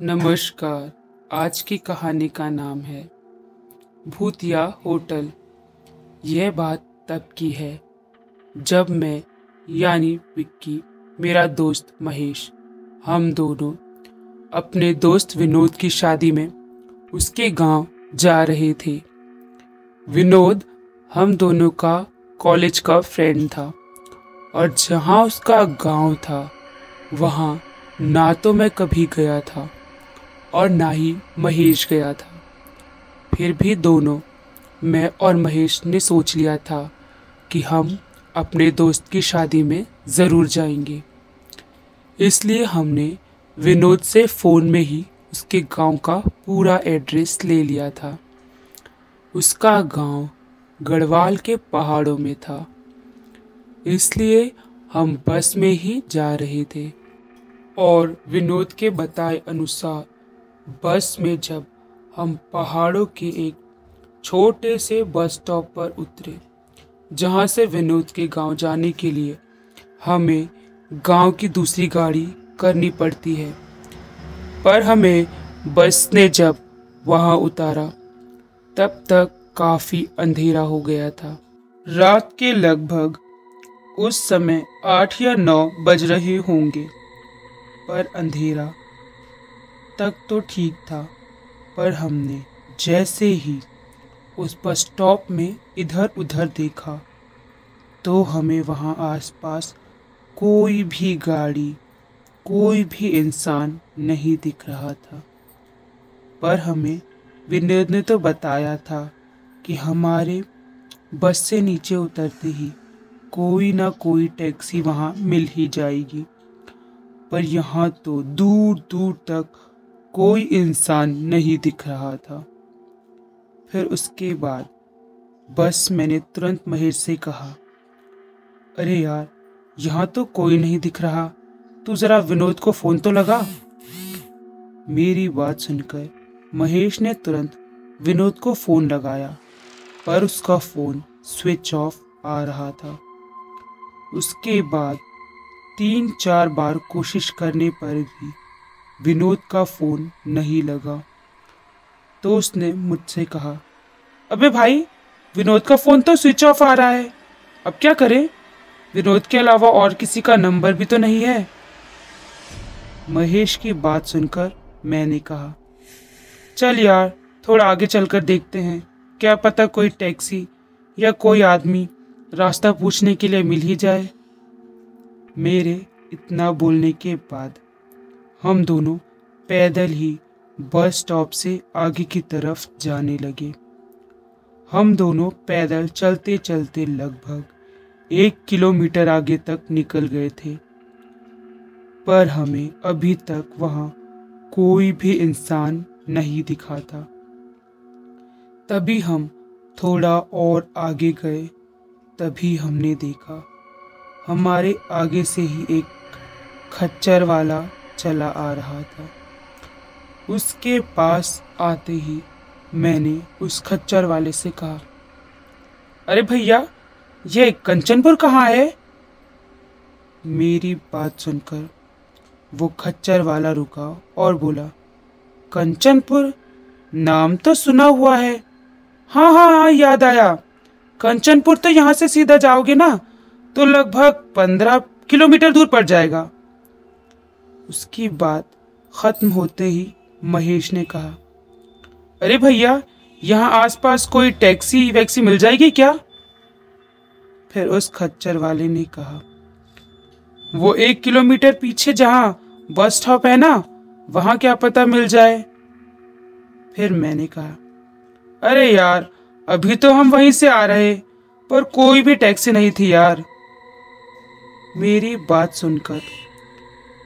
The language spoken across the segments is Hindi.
नमस्कार। आज की कहानी का नाम है, भूतिया होटल। यह बात तब की है, जब मैं, यानी विक्की, मेरा दोस्त महेश, हम दोनों, अपने दोस्त विनोद की शादी में उसके गाँव जा रहे थे। विनोद, हम दोनों का कॉलेज का फ्रेंड था और जहाँ उसका गाँव था, वहाँ ना तो मैं कभी गया था। और ना ही महेश गया था। फिर भी दोनों, मैं और महेश ने सोच लिया था कि हम अपने दोस्त की शादी में ज़रूर जाएँगे। इसलिए हमने विनोद से फ़ोन में ही उसके गाँव का पूरा एड्रेस ले लिया था। उसका गाँव गढ़वाल के पहाड़ों में था। इसलिए हम बस में ही जा रहे थे और विनोद के बताए अनुसार बस में जब हम पहाड़ों के एक छोटे से बस स्टॉप पर उतरे, जहाँ से विनोद के गाँव जाने के लिए हमें गाँव की दूसरी गाड़ी करनी पड़ती है। पर हमें बस ने जब वहाँ उतारा, तब तक काफ़ी अंधेरा हो गया था। रात के लगभग उस समय आठ या नौ बज रहे होंगे, पर अंधेरा तक तो ठीक था, पर हमने जैसे ही उस बस स्टॉप में इधर उधर देखा तो हमें वहाँ आसपास कोई भी गाड़ी, कोई भी इंसान नहीं दिख रहा था। पर हमें विनोद ने तो बताया था कि हमारे बस से नीचे उतरते ही कोई ना कोई टैक्सी वहाँ मिल ही जाएगी, पर यहाँ तो दूर दूर तक कोई इंसान नहीं दिख रहा था। फिर उसके बाद बस मैंने तुरंत महेश से कहा, अरे यार, यहाँ तो कोई नहीं दिख रहा। तू जरा विनोद को फ़ोन तो लगा। मेरी बात सुनकर महेश ने तुरंत विनोद को फ़ोन लगाया, पर उसका फ़ोन स्विच ऑफ़ आ रहा था। उसके बाद तीन चार बार कोशिश करने पर भी विनोद का फ़ोन नहीं लगा। तो उसने मुझसे कहा, अबे भाई, विनोद का फ़ोन तो स्विच ऑफ़ आ रहा है। अब क्या करें? विनोद के अलावा और किसी का नंबर भी तो नहीं है। महेश की बात सुनकर मैंने कहा, चल यार, थोड़ा आगे चलकर देखते हैं। क्या पता कोई टैक्सी या कोई आदमी रास्ता पूछने के लिए मिल ही जाए। मेरे इतना बोलने के बाद हम दोनों पैदल ही बस स्टॉप से आगे की तरफ़ जाने लगे। हम दोनों पैदल चलते चलते लगभग एक किलोमीटर आगे तक निकल गए थे। पर हमें अभी तक वहाँ कोई भी इंसान नहीं दिखा था। तभी हम थोड़ा और आगे गए, तभी हमने देखा, हमारे आगे से ही एक खच्चर वाला चला आ रहा था। उसके पास आते ही मैंने उस खच्चर वाले से कहा, अरे भैया, ये कंचनपुर कहाँ है? मेरी बात सुनकर वो खच्चर वाला रुका और बोला, कंचनपुर? नाम तो सुना हुआ है। हाँ हाँ हाँ याद आया। कंचनपुर तो यहाँ से सीधा जाओगे ना तो लगभग पंद्रह किलोमीटर दूर पड़ जाएगा। उसकी बात खत्म होते ही महेश ने कहा, अरे भैया, यहाँ आसपास कोई टैक्सी वैक्सी मिल जाएगी क्या? फिर उस खच्चर वाले ने कहा, वो एक किलोमीटर पीछे जहाँ बस स्टॉप है ना, वहाँ क्या पता मिल जाए? फिर मैंने कहा, अरे यार, अभी तो हम वहीं से आ रहे, पर कोई भी टैक्सी नहीं थी यार। मेरी बात सुनकर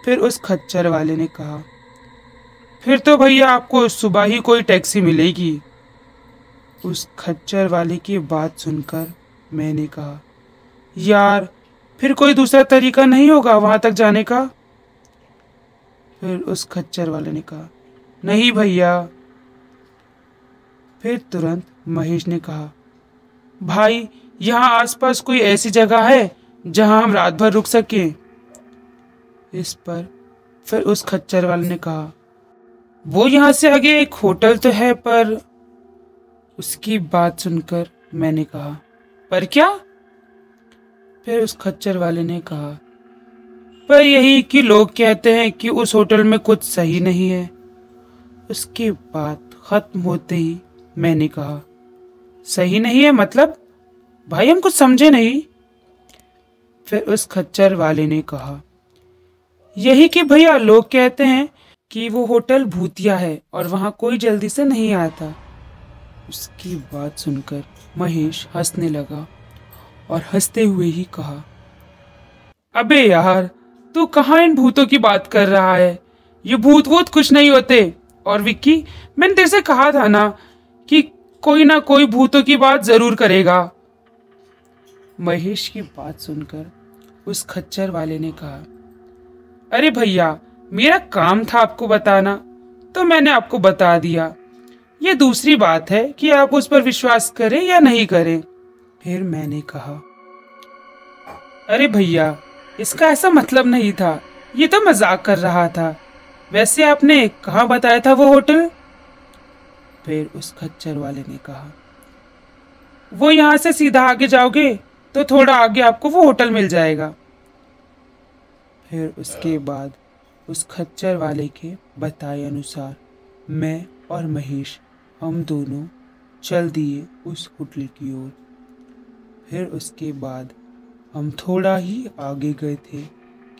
फिर उस खच्चर वाले ने कहा, फिर तो भैया आपको सुबह ही कोई टैक्सी मिलेगी। उस खच्चर वाले की बात सुनकर मैंने कहा, यार, फिर कोई दूसरा तरीका नहीं होगा वहाँ तक जाने का? फिर उस खच्चर वाले ने कहा, नहीं भैया। फिर तुरंत महेश ने कहा, भाई, यहाँ आसपास कोई ऐसी जगह है जहाँ हम रात भर रुक सकें? इस पर फिर उस खच्चर वाले ने कहा, वो यहाँ से आगे एक होटल तो है, पर उसकी बात सुनकर मैंने कहा, पर क्या? फिर उस खच्चर वाले ने कहा, पर यही कि लोग कहते हैं कि उस होटल में कुछ सही नहीं है। उसकी बात खत्म होते ही मैंने कहा, सही नहीं है मतलब? भाई, हम कुछ समझे नहीं? फिर उस खच्चर वाले ने कहा यही कि भैया लोग कहते हैं कि वो होटल भूतिया है और वहाँ कोई जल्दी से नहीं आता। उसकी बात सुनकर महेश हंसने लगा और हँसते हुए ही कहा, अबे यार, तू कहाँ इन भूतों की बात कर रहा है? ये भूत वूत कुछ नहीं होते। और विक्की, मैंने तेरे से कहा था ना कि कोई ना कोई भूतों की बात ज़रूर करेगा। महेश की बात सुनकर उस खच्चर वाले ने कहा अरे भैया, मेरा काम था आपको बताना तो मैंने आपको बता दिया। ये दूसरी बात है कि आप उस पर विश्वास करें या नहीं करें। फिर मैंने कहा, अरे भैया, इसका ऐसा मतलब नहीं था, ये तो मज़ाक कर रहा था। वैसे आपने कहा बताया था वो होटल? फिर उस खच्चर वाले ने कहा, वो यहाँ से सीधा आगे जाओगे तो थोड़ा आगे आपको वो होटल मिल जाएगा। फिर उसके बाद उस खच्चर वाले के बताए अनुसार मैं और महेश, हम दोनों चल दिए उस होटल की ओर। फिर उसके बाद हम थोड़ा ही आगे गए थे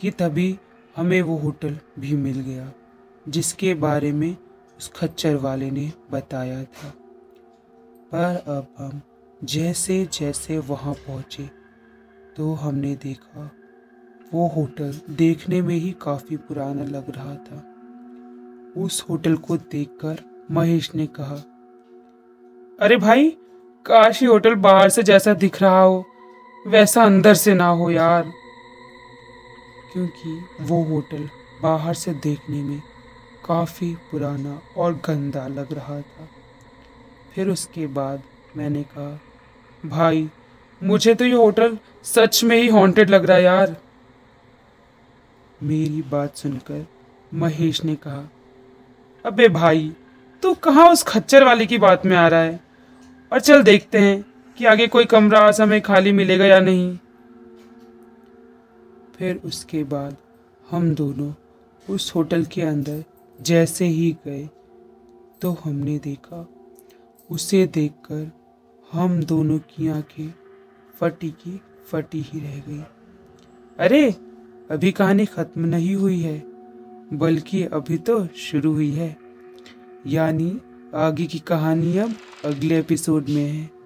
कि तभी हमें वो होटल भी मिल गया, जिसके बारे में उस खच्चर वाले ने बताया था। पर अब हम जैसे जैसे वहाँ पहुँचे तो हमने देखा वो होटल देखने में ही काफ़ी पुराना लग रहा था। उस होटल को देखकर महेश ने कहा, अरे भाई, काश ये होटल बाहर से जैसा दिख रहा हो, वैसा अंदर से ना हो यार। क्योंकि वो होटल बाहर से देखने में काफ़ी पुराना और गंदा लग रहा था। फिर उसके बाद मैंने कहा, भाई, मुझे तो ये होटल सच में ही हॉन्टेड लग रहा है यार। मेरी बात सुनकर महेश ने कहा, अबे भाई, तू कहाँ उस खच्चर वाले की बात में आ रहा है? और चल देखते हैं कि आगे कोई कमरा आज हमें खाली मिलेगा या नहीं. फिर उसके बाद हम दोनों उस होटल के अंदर जैसे ही गए तो हमने देखा, उसे देखकर हम दोनों की आँखें फटी की फटी ही रह गई। अरे अभी कहानी खत्म नहीं हुई है, बल्कि अभी तो शुरू हुई है। यानी आगे की कहानी अब अगले एपिसोड में है।